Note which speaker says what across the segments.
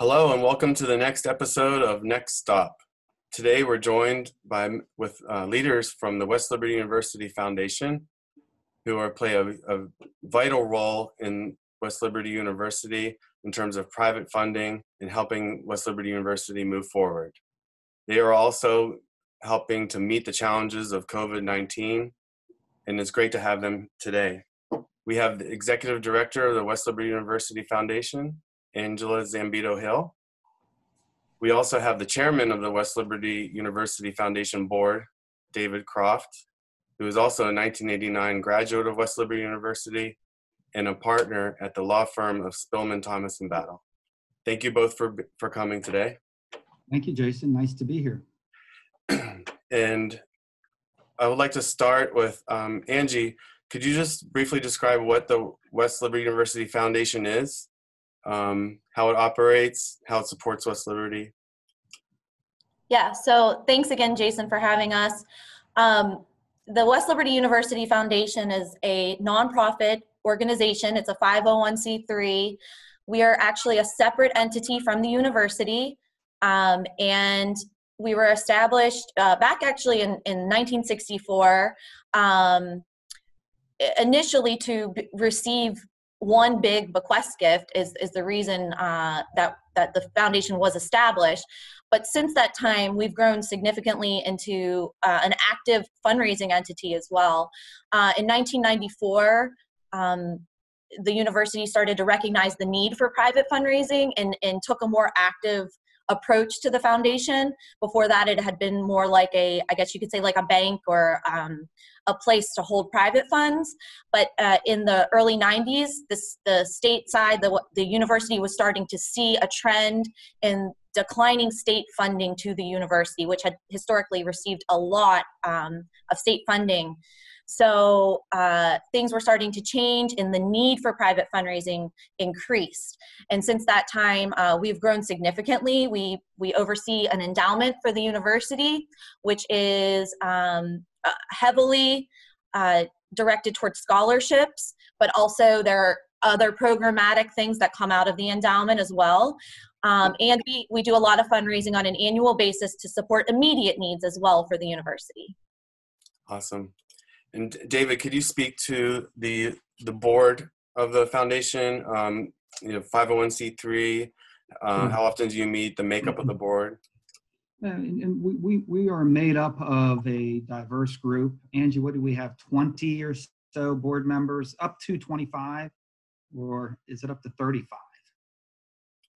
Speaker 1: Hello and welcome to the next episode of Next Stop. Today we're joined by with uh, leaders from the West Liberty University Foundation, who are play a, a, vital role in West Liberty University in terms of private funding and helping West Liberty University move forward. They are also helping to meet the challenges of COVID-19, and it's great to have them today. We have the executive director of the West Liberty University Foundation, Angela Zambito Hill. We also have the chairman of the West Liberty University Foundation Board, David Croft, who is also a 1989 graduate of West Liberty University and a partner at the law firm of Spilman, Thomas, and Battle. Thank you both for, for coming today.
Speaker 2: Thank you, Jason. Nice to be here.
Speaker 1: and I would like to start with um, Angie. Could you just briefly describe what the West Liberty University Foundation is um, how it operates, how it supports West Liberty.
Speaker 3: Yeah, so thanks again, Jason, for having us. Um, the West Liberty University Foundation is a nonprofit organization. It's a 501c3. We are actually a separate entity from the university, um, and we were established uh, back actually in, in 1964 um, initially to receive one big bequest gift is, is the reason uh, that, that the foundation was established. But since that time, we've grown significantly into uh, an active fundraising entity as well. Uh, in 1994, um, the university started to recognize the need for private fundraising and, and took a more active approach to the foundation. Before that, it had been more like a, I guess you could say, like a bank or um, a place to hold private funds. But uh, in the early 90s, this, the state side, the, the university was starting to see a trend in declining state funding to the university, which had historically received a lot um, of state funding. So uh, things were starting to change and the need for private fundraising increased. And since that time, uh, we've grown significantly. We, we oversee an endowment for the university, which is um, uh, heavily uh, directed towards scholarships, but also there are other programmatic things that come out of the endowment as well. Um, and we, we do a lot of fundraising on an annual basis to support immediate needs as well for the university.
Speaker 1: Awesome. And David, could you speak to the the board of the foundation? Um, you know, 501c3. Uh, mm-hmm. How often do you meet? The makeup of the board.
Speaker 2: And, and we, we, we are made up of a diverse group. Angie, what do we have? 20 or so board members, up to 25, or is it up to 35?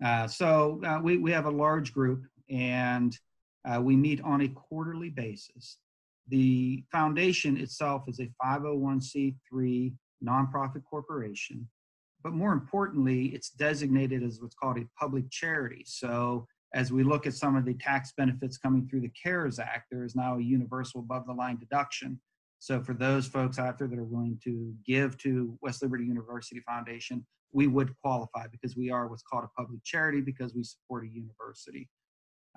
Speaker 2: Uh, so uh, we, we have a large group and uh, we meet on a quarterly basis. The foundation itself is a 501c3 nonprofit corporation, but more importantly, it's designated as what's called a public charity. So as we look at some of the tax benefits coming through the CARES Act, there is now a universal above the line deduction. So for those folks out there that are willing to give to West Liberty University Foundation, we would qualify because we are what's called a public charity because we support a university.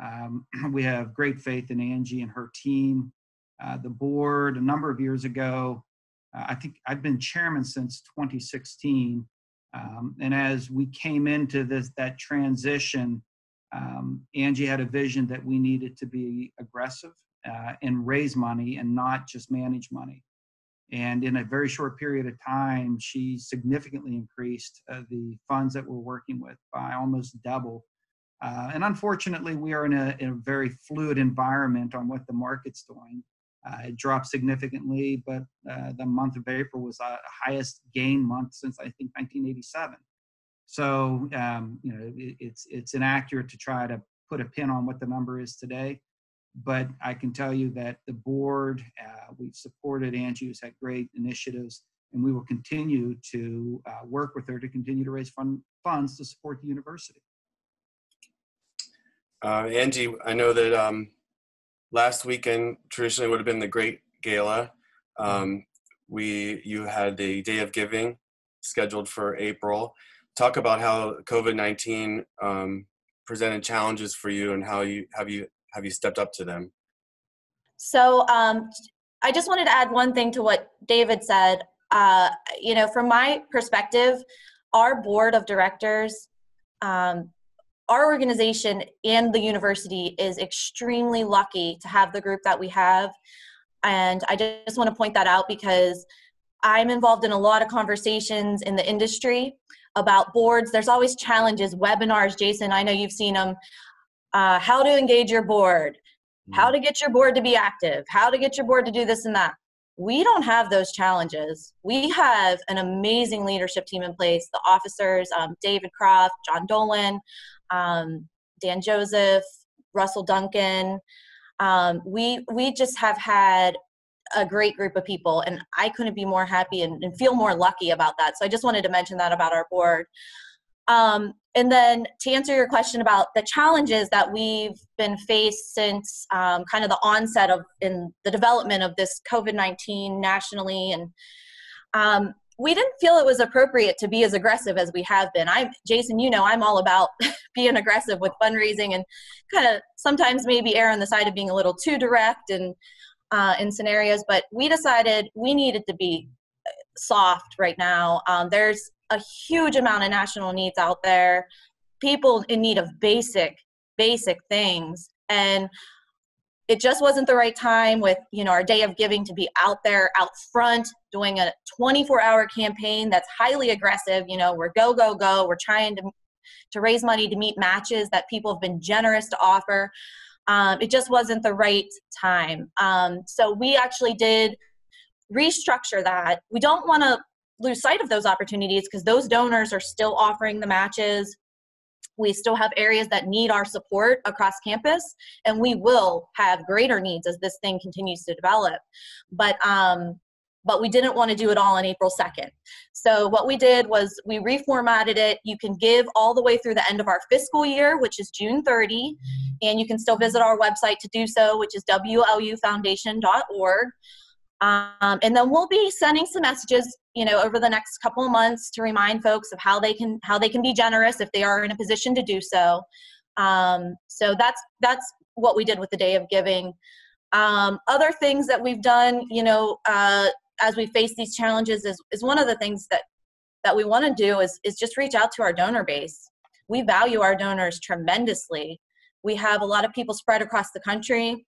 Speaker 2: Um, we have great faith in Angie and her team uh, the board a number of years ago. Uh, I think I've been chairman since 2016. Um, and as we came into this that transition, um, Angie had a vision that we needed to be aggressive uh, and raise money and not just manage money. And in a very short period of time, she significantly increased uh, the funds that we're working with by almost double. Uh, and unfortunately, we are in a, in a very fluid environment on what the market's doing. Uh, it dropped significantly, but uh, the month of April was the highest gain month since I think 1987. So um, you know it, it's it's inaccurate to try to put a pin on what the number is today, but I can tell you that the board uh, we've supported Angie, who's had great initiatives, and we will continue to uh, work with her to continue to raise fund, funds to support the university.
Speaker 1: Uh, Angie, I know that um, last weekend traditionally would have been the Great Gala. Um, we you had the Day of Giving scheduled for April. Talk about how COVID nineteen um, presented challenges for you and how you have you have you stepped up to them.
Speaker 3: So um, I just wanted to add one thing to what David said. Uh, you know, from my perspective, our board of directors um, our organization and the university is extremely lucky to have the group that we have. And I just want to point that out because I'm involved in a lot of conversations in the industry about boards. There's always challenges, webinars. Jason, I know you've seen them. Uh, how to engage your board, how to get your board to be active, how to get your board to do this and that. We don't have those challenges. We have an amazing leadership team in place. The officers, um, David Croft, John Dolan, um, Dan Joseph, Russell Duncan. Um, we we just have had a great group of people, and I couldn't be more happy and, and feel more lucky about that. So I just wanted to mention that about our board. Um, and then to answer your question about the challenges that we've been faced since um, kind of the onset of in the development of this COVID-19 nationally, and um, we didn't feel it was appropriate to be as aggressive as we have been. I, Jason, you know, I'm all about being aggressive with fundraising and kind of sometimes maybe err on the side of being a little too direct and uh, in scenarios. But we decided we needed to be soft right now. Um, there's a huge amount of national needs out there, people in need of basic, basic things. And it just wasn't the right time with you know our day of giving to be out there out front doing a 24 hour campaign that's highly aggressive. You know we're go go go. We're trying to to raise money to meet matches that people have been generous to offer. Um, it just wasn't the right time. Um, so we actually did restructure that. We don't want to lose sight of those opportunities because those donors are still offering the matches. We still have areas that need our support across campus, and we will have greater needs as this thing continues to develop. But um, but we didn't want to do it all on April 2nd. So what we did was we reformatted it. You can give all the way through the end of our fiscal year, which is June 30, and you can still visit our website to do so, which is wlufoundation.org. Um, and then we'll be sending some messages, you know, over the next couple of months to remind folks of how they can how they can be generous if they are in a position to do so. Um, so that's that's what we did with the Day of Giving. Um, other things that we've done, you know, uh, as we face these challenges, is is one of the things that that we want to do is is just reach out to our donor base. We value our donors tremendously. We have a lot of people spread across the country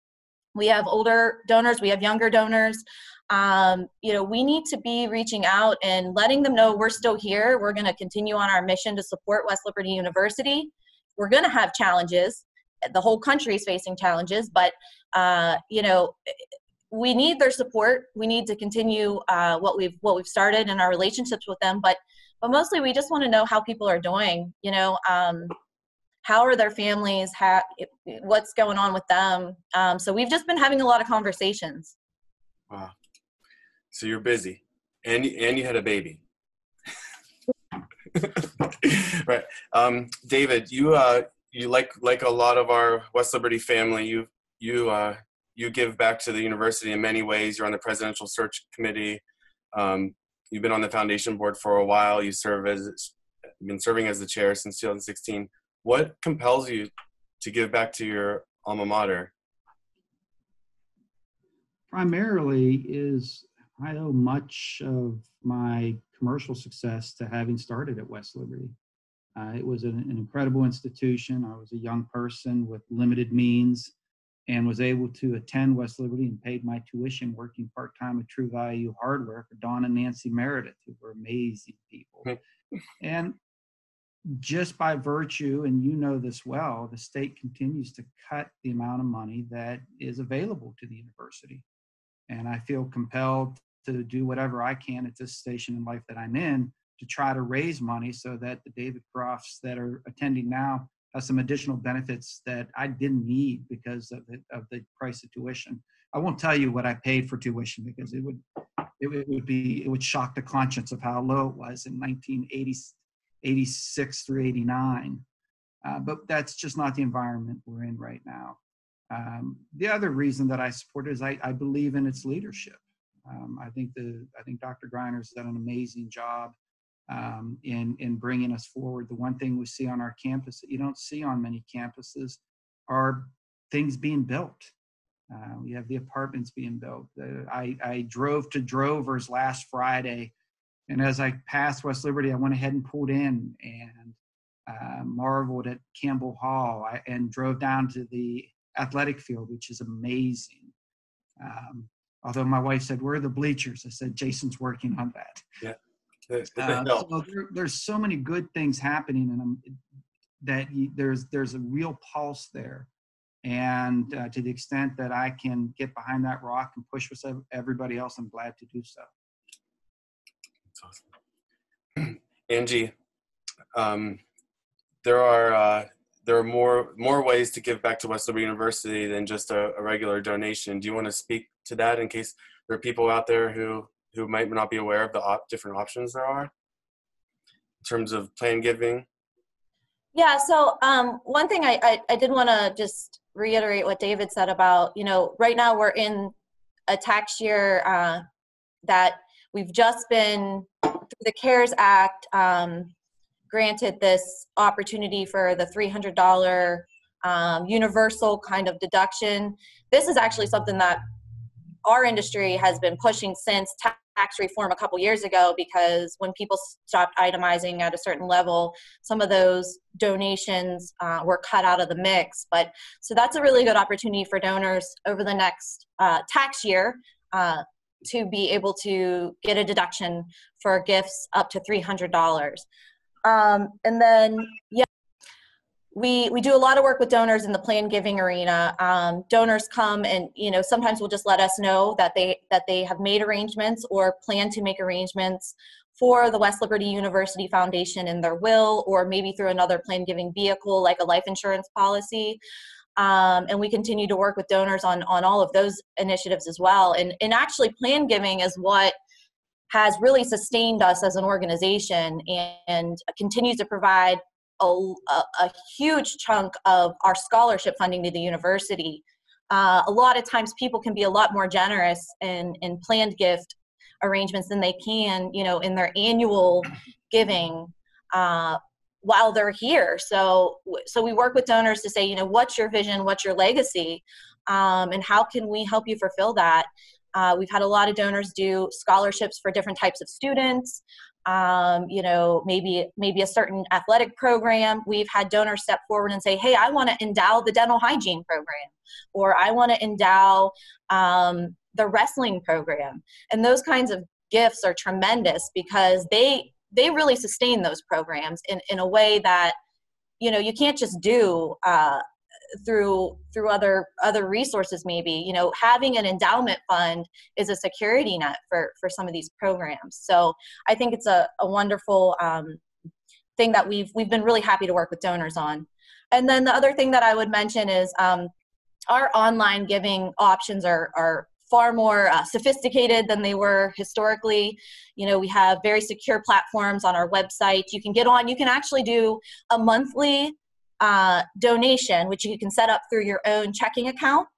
Speaker 3: we have older donors we have younger donors um, you know we need to be reaching out and letting them know we're still here. We're going to continue on our mission to support west liberty university. We're going to have challenges. The whole country is facing challenges but uh, you know we need their support. We need to continue uh, what we've what we've started in our relationships with them but but mostly we just want to know how people are doing you know um, how are their families how, what's going on with them? Um, so we've just been having a lot of conversations.
Speaker 1: Wow so you're busy. And and you had a baby. Right. Um, david you uh you like like a lot of our west liberty family you you uh you give back to the university in many ways. You're on the presidential search committee. Um, you've been on the foundation board for a while. You serve as been serving as the chair since 2016 what compels you to give back to your alma mater?
Speaker 2: Primarily is I owe much of my commercial success to having started at West Liberty. Uh, it was an, an, incredible institution. I was a young person with limited means and was able to attend West Liberty and paid my tuition working part time at True Value Hardware for Don and Nancy Meredith, who were amazing people. and just by virtue, and you know this well, the state continues to cut the amount of money that is available to the university. And I feel compelled to do whatever I can at this station in life that I'm in to try to raise money so that the David Crofts that are attending now have some additional benefits that I didn't need because of the, of the price of tuition. I won't tell you what I paid for tuition because it would it would be it would shock the conscience of how low it was in 1986 through 89. Uh, but that's just not the environment we're in right now. Um, the other reason that I support it is I, I believe in its leadership. Um, I think the I think Dr. Greiner's done an amazing job um, in in bringing us forward. The one thing we see on our campus that you don't see on many campuses are things being built. Uh, we have the apartments being built. Uh, I, I drove to Drovers last Friday and as I passed West Liberty, I went ahead and pulled in, and uh, marveled at Campbell Hall I, and drove down to the athletic field, which is amazing. Um, although my wife said, Where are the bleachers? I said, Jason's working on that.
Speaker 1: It
Speaker 2: Uh, so there, there's so many good things happening, and I'm, that you, there's there's a real pulse there. And uh, to the extent that I can get behind that rock and push with everybody else, I'm glad to do so.
Speaker 1: That's awesome. Angie, um, there are uh, there are more more ways to give back to West Liberty University than just a, a regular donation. Do you want to speak to that in case there are people out there who who might not be aware of the op- different options there are in terms of plan giving?
Speaker 3: Yeah, so um, one thing I, I, I did want to just reiterate what David said about, you know, right now we're in a tax year uh, that we've just been, through the CARES Act, um, granted this opportunity for the $300 um, universal kind of deduction. This is actually something that our industry has been pushing since tax reform a couple years ago because when people stopped itemizing at a certain level, some of those donations uh, were cut out of the mix. But so that's a really good opportunity for donors over the next uh, tax year uh, to be able to get a deduction for gifts up to $300. Um, and then, yeah, we we do a lot of work with donors in the plan giving arena. Um, donors come and you know sometimes will just let us know that they that they have made arrangements or plan to make arrangements for the West Liberty University Foundation in their will, or maybe through another plan giving vehicle like a life insurance policy. Um, and we continue to work with donors on on all of those initiatives as well. And and actually, plan giving is what has really sustained us as an organization and, and continues to provide a, a, a, huge chunk of our scholarship funding to the university. Uh, a lot of times people can be a lot more generous in, in planned gift arrangements than they can, you know, in their annual giving uh, while they're here. So, so we work with donors to say, you know, what's your vision, what's your legacy, um, and how can we help you fulfill that? Uh, we've had a lot of donors do scholarships for different types of students. Um, you know maybe maybe a certain athletic program. We've had donors step forward and say hey i want to endow the dental hygiene program or i want to endow um, the wrestling program. And those kinds of gifts are tremendous because they they really sustain those programs in, in a way that you know you can't just do uh, through through other other resources maybe you know having an endowment fund is a security net for for some of these programs so i think it's a, a wonderful um, thing that we've we've been really happy to work with donors on and then the other thing that i would mention is um, our online giving options are are far more uh, sophisticated than they were historically. You know, we have very secure platforms on our website. You can get on, you can actually do a monthly uh, donation, which you can set up through your own checking account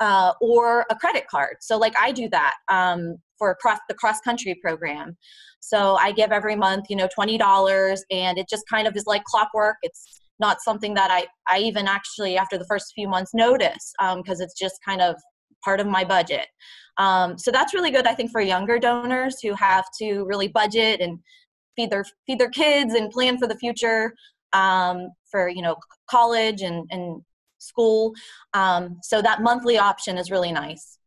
Speaker 3: uh, or a credit card. So, like I do that um, for the cross country program. So I give every month, you know, twenty dollars, and it just kind of is like clockwork. It's not something that I I even actually after the first few months notice because um, it's just kind of part of my budget. Um, so that's really good, I think, for younger donors who have to really budget and feed their feed their kids and plan for the future um, for you know college and, and school. Um, so that monthly option is really nice.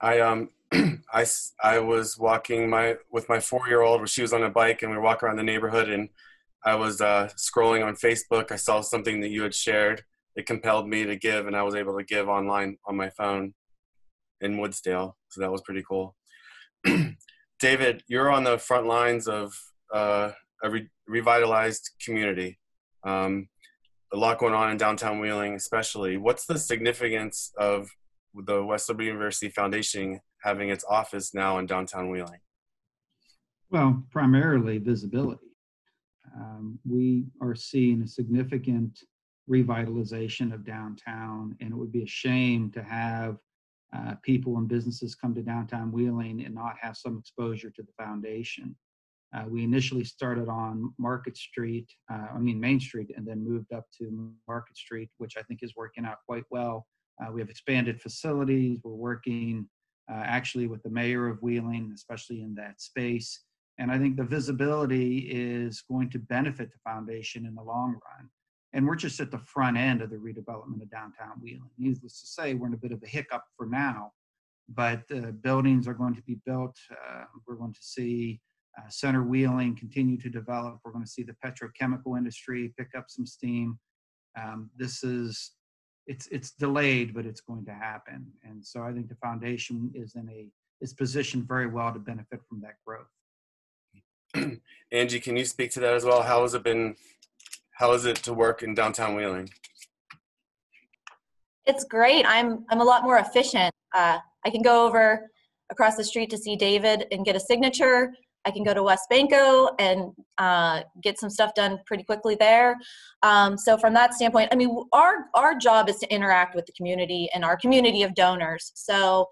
Speaker 1: I um I I was walking my with my four year old. She was on a bike, and we walking around the neighborhood. And I was uh, scrolling on Facebook. I saw something that you had shared. It compelled me to give, and I was able to give online on my phone in Woodsdale. So that was pretty cool. David, you're on the front lines of uh, a re- revitalized community. Um, a lot going on in downtown Wheeling, especially. What's the significance of the West Liberty University Foundation having its office now in downtown Wheeling?
Speaker 2: Well, primarily visibility. Um, we are seeing a significant revitalization of downtown, and it would be a shame to have uh, people and businesses come to downtown Wheeling and not have some exposure to the foundation. Uh, we initially started on Market Street, uh, I mean Main Street, and then moved up to Market Street, which I think is working out quite well. Uh, we have expanded facilities. We're working uh, actually with the mayor of Wheeling, especially in that space. And I think the visibility is going to benefit the foundation in the long run. And we're just at the front end of the redevelopment of downtown Wheeling. Needless to say, we're in a bit of a hiccup for now, but uh, buildings are going to be built. Uh, we're going to see uh, Center Wheeling continue to develop. We're going to see the petrochemical industry pick up some steam. Um, this is it's it's delayed, but it's going to happen. And so I think the foundation is in a is positioned very well to benefit from that growth.
Speaker 1: Angie, can you speak to that as well? How has it been? How is it to work in downtown Wheeling?
Speaker 3: It's great. I'm I'm a lot more efficient. Uh, I can go over across the street to see David and get a signature. I can go to WesBanco and uh, get some stuff done pretty quickly there. Um, so from that standpoint, I mean, our our job is to interact with the community and our community of donors. So,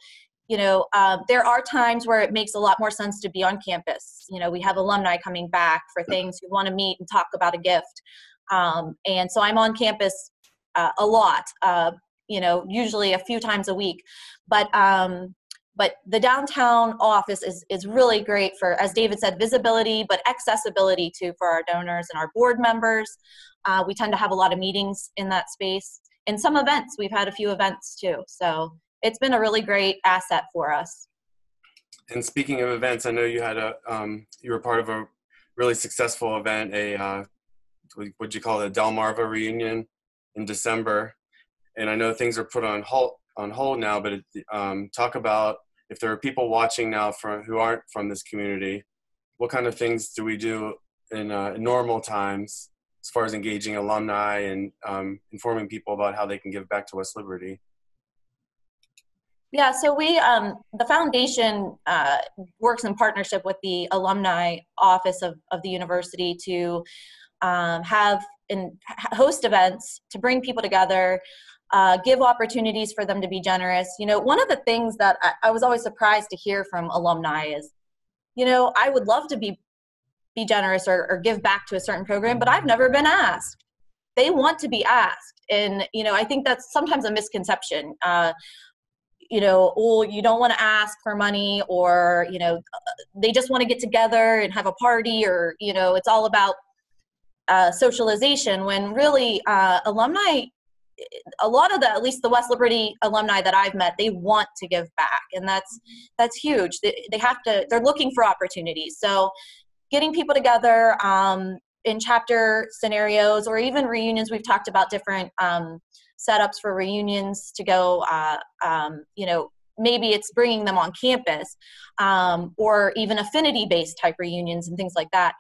Speaker 3: you know, um, there are times where it makes a lot more sense to be on campus. You know, we have alumni coming back for things who want to meet and talk about a gift, um, and so I'm on campus uh, a lot. Uh, you know, usually a few times a week, but um, but the downtown office is is really great for as david said visibility but accessibility too for our donors and our board members. Uh, we tend to have a lot of meetings in that space and some events. We've had a few events too. So it's been a really great asset for us.
Speaker 1: And speaking of events i know you had a um, you were part of a really successful event a uh, what would you call it a delmarva reunion in december. And i know things are put on halt on hold now, but um, talk about if there are people watching now who aren't from this community, what kind of things do we do in, uh, normal times as far as engaging alumni and um, informing people about how they can give back to West Liberty?
Speaker 3: Yeah, so we, um, the foundation uh, works in partnership with the alumni office of, of the university to um, have and host events to bring people together uh, give opportunities for them to be generous. You know, one of the things that I, I was always surprised to hear from alumni is, you know, I would love to be be generous or, or give back to a certain program, but I've never been asked. They want to be asked, and you know, I think that's sometimes a misconception. Uh, you know, oh, you don't want to ask for money, or you know, they just want to get together and have a party, or you know, it's all about uh, socialization. When really, uh, alumni a lot of the at least the west liberty alumni that i've met they want to give back and that's that's huge. They, they have to they're looking for opportunities. So getting people together um, in chapter scenarios or even reunions we've talked about different um, setups for reunions to go uh, um, you know maybe it's bringing them on campus um, or even affinity based type reunions and things like that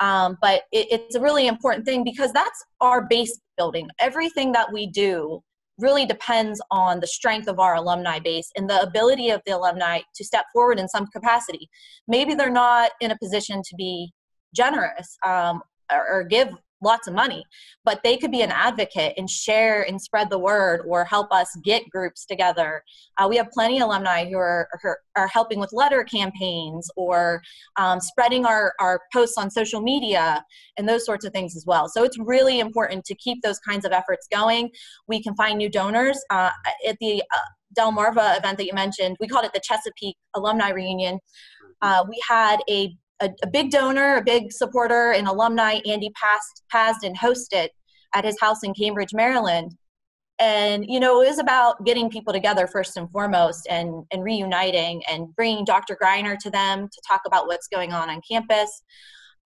Speaker 3: um, but it, it's a really important thing because that's our base building. Everything that we do really depends on the strength of our alumni base and the ability of the alumni to step forward in some capacity. Maybe they're not in a position to be generous um, or, or, give lots of money, but they could be an advocate and share and spread the word or help us get groups together. Uh, we have plenty of alumni who are, are, are helping with letter campaigns or um, spreading our, our posts on social media and those sorts of things as well. So it's really important to keep those kinds of efforts going. We can find new donors. Uh, at the uh, Delmarva event that you mentioned, we called it the Chesapeake Alumni Reunion. Uh, we had a a, a, big donor, a big supporter, and alumni, Andy passed, passed, Pasden, hosted at his house in Cambridge, Maryland. And, you know, it was about getting people together first and foremost and, and reuniting and bringing Dr. Greiner to them to talk about what's going on on campus.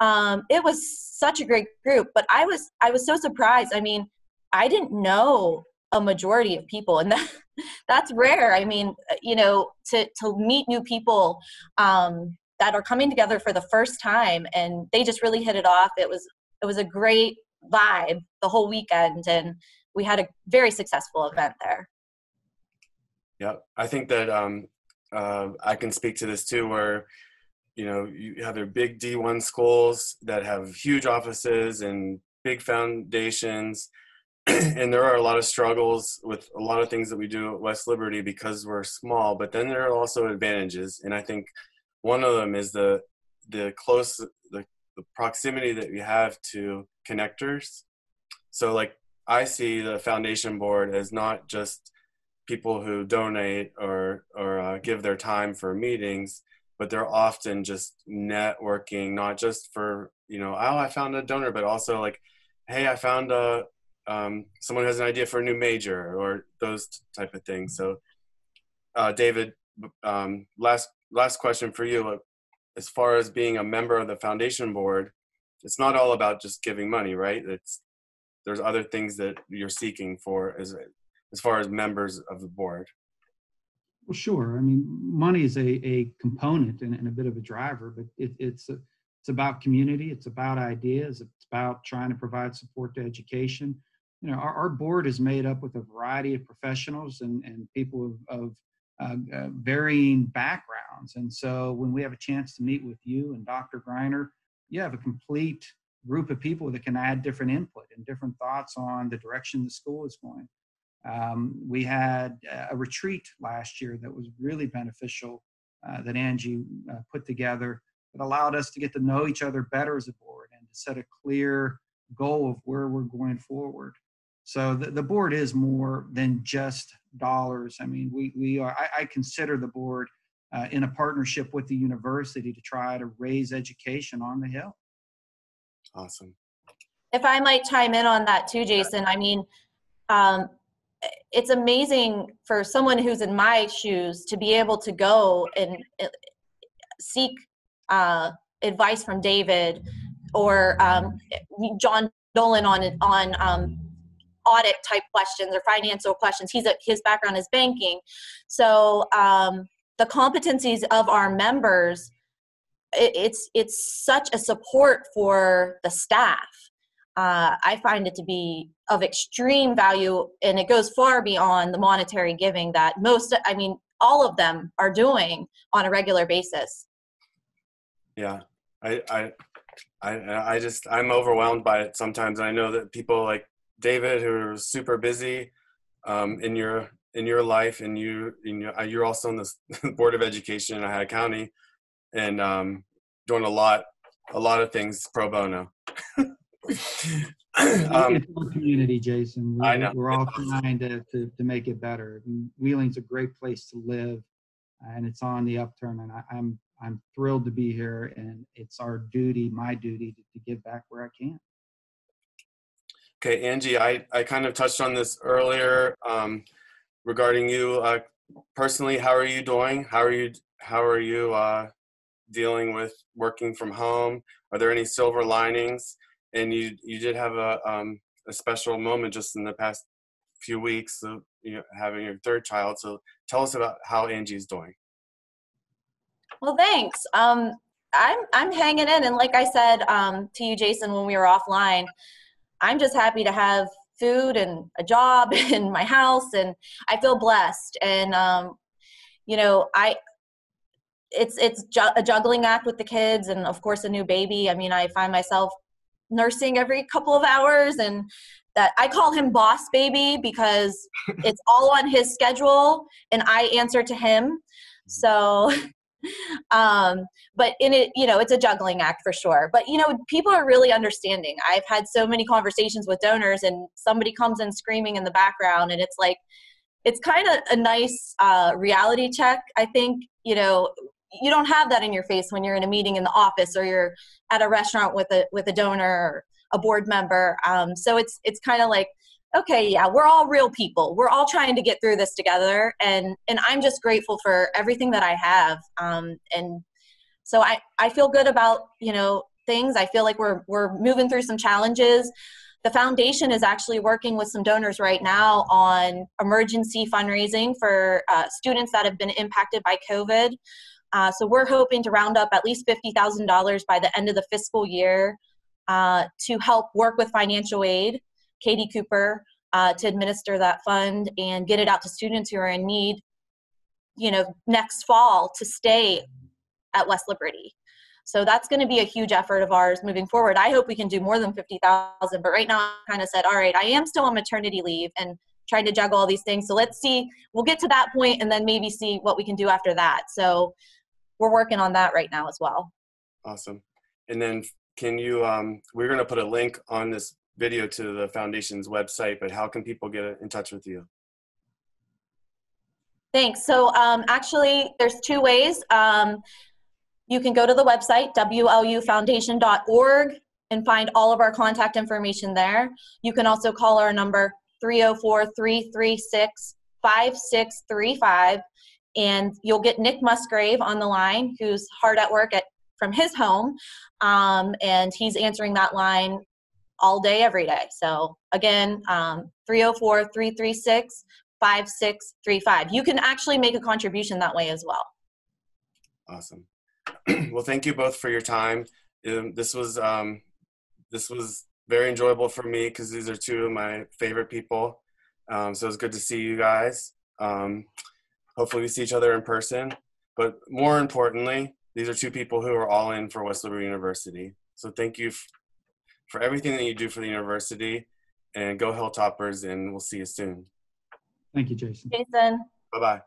Speaker 3: Um, it was such a great group, but I was, I was so surprised. I mean, I didn't know a majority of people and that, that's rare. I mean, you know, to, to meet new people, um, that are coming together for the first time and they just really hit it off. It was it was a great vibe the whole weekend and we had a very successful event there.
Speaker 1: Yeah i think that um, uh, i can speak to this too where you know you have their big d1 schools that have huge offices and big foundations and there are a lot of struggles with a lot of things that we do at west liberty because we're small but then there are also advantages and i think one of them is the the close the, the proximity that you have to connectors. So like I see the foundation board as not just people who donate or or uh, give their time for meetings, but they're often just networking, not just for you know, oh, I found a donor, but also like, hey, I found a um, someone has an idea for a new major or those type of things. So, uh, David, um, last last question for you. Uh, as far as being a member of the foundation board, it's not all about just giving money, right? It's there's other things that you're seeking for as as far as members of the board.
Speaker 2: Well, sure. I mean, money is a, a component and, and a bit of a driver, but it, it's a, it's about community. It's about ideas. It's about trying to provide support to education. You know, our, our board is made up with a variety of professionals and, and people of, of uh, uh, varying backgrounds. And so when we have a chance to meet with you and Dr. Greiner, you have a complete group of people that can add different input and different thoughts on the direction the school is going. Um, we had a retreat last year that was really beneficial uh, that Angie uh, put together that allowed us to get to know each other better as a board and to set a clear goal of where we're going forward. So the, the board is more than just dollars. I mean, we, we are, I, I consider the board uh, in a partnership with the university to try to raise education on the Hill.
Speaker 1: Awesome.
Speaker 3: If I might chime in on that too, Jason, I mean, um, it's amazing for someone who's in my shoes to be able to go and uh, seek uh, advice from David or um, John Dolan on on um, audit type questions or financial questions. He's a, his background is banking, so um, the competencies of our members. It, it's it's such a support for the staff uh, I find it to be of extreme value, and it goes far beyond the monetary giving that most, I mean, all of them are doing on a regular basis.
Speaker 1: Yeah, I, I, I, I just I'm overwhelmed by it sometimes. I know that people like David, who are super busy um, in your in your life, and you, in your, you're also on the board of education in Ohio County, and um, doing a lot, a lot of things pro bono.
Speaker 2: um, community, Jason. We,
Speaker 1: I know.
Speaker 2: We're all trying to, to, to make it better. Wheeling's a great place to live, and it's on the upturn. And I, am I'm, I'm thrilled to be here, and it's our duty, my duty, to, to give back where I can.
Speaker 1: Okay, Angie, I, I kind of touched on this earlier um, regarding you uh, personally. How are you doing? How are you? How are you uh, dealing with working from home? Are there any silver linings? and you you did have a um, a special moment just in the past few weeks of you know, having your third child. So tell us about how Angie's doing.
Speaker 3: Well, thanks. Um, I'm I'm hanging in, and like I said um, to you, Jason, when we were offline, I'm just happy to have food and a job in my house, and I feel blessed. And um, you know, I it's it's ju- a juggling act with the kids, and of course, a new baby. I mean, I find myself nursing every couple of hours and that I call him boss baby because it's all on his schedule and I answer to him. So um but in it you know it's a juggling act for sure. But you know people are really understanding. I've had so many conversations with donors and somebody comes in screaming in the background and it's like it's kind of a nice uh, reality check i think you know you don't have that in your face when you're in a meeting in the office or you're at a restaurant with a with a donor or a board member. Um, so it's it's kind of like okay yeah we're all real people. We're all trying to get through this together and and i'm just grateful for everything that i have um, and so i i feel good about you know things. I feel like we're we're moving through some challenges. The foundation is actually working with some donors right now on emergency fundraising for uh, students that have been impacted by covid. Uh, so we're hoping to round up at least $50,000 by the end of the fiscal year uh, to help work with financial aid, Katie Cooper, uh, to administer that fund and get it out to students who are in need, you know, next fall to stay at West Liberty. So that's going to be a huge effort of ours moving forward. I hope we can do more than 50,000, but right now I kind of said, all right, I am still on maternity leave and trying to juggle all these things. So let's see, we'll get to that point and then maybe see what we can do after that. So we're working on that right now as well.
Speaker 1: Awesome. And then can you, um, we're going to put a link on this video to the foundation's website, but how can people get in touch with you?
Speaker 3: Thanks. So um, actually, there's two ways. Um, you can go to the website, wlufoundation.org, and find all of our contact information there. You can also call our number 304 336 5635, and you'll get Nick Musgrave on the line, who's hard at work at from his home, um, and he's answering that line all day, every day. So again, um, 304 336 5635. You can actually make a contribution that way as well.
Speaker 1: Awesome. well, thank you both for your time. Um, this was um, this was very enjoyable for me because these are two of my favorite people. Um, so it's good to see you guys. Um, hopefully, we see each other in person. But more importantly, these are two people who are all in for West Liberty University. So thank you for everything that you do for the university. And go Hilltoppers, and we'll see you soon.
Speaker 2: Thank you, Jason.
Speaker 3: Jason.
Speaker 1: Bye bye.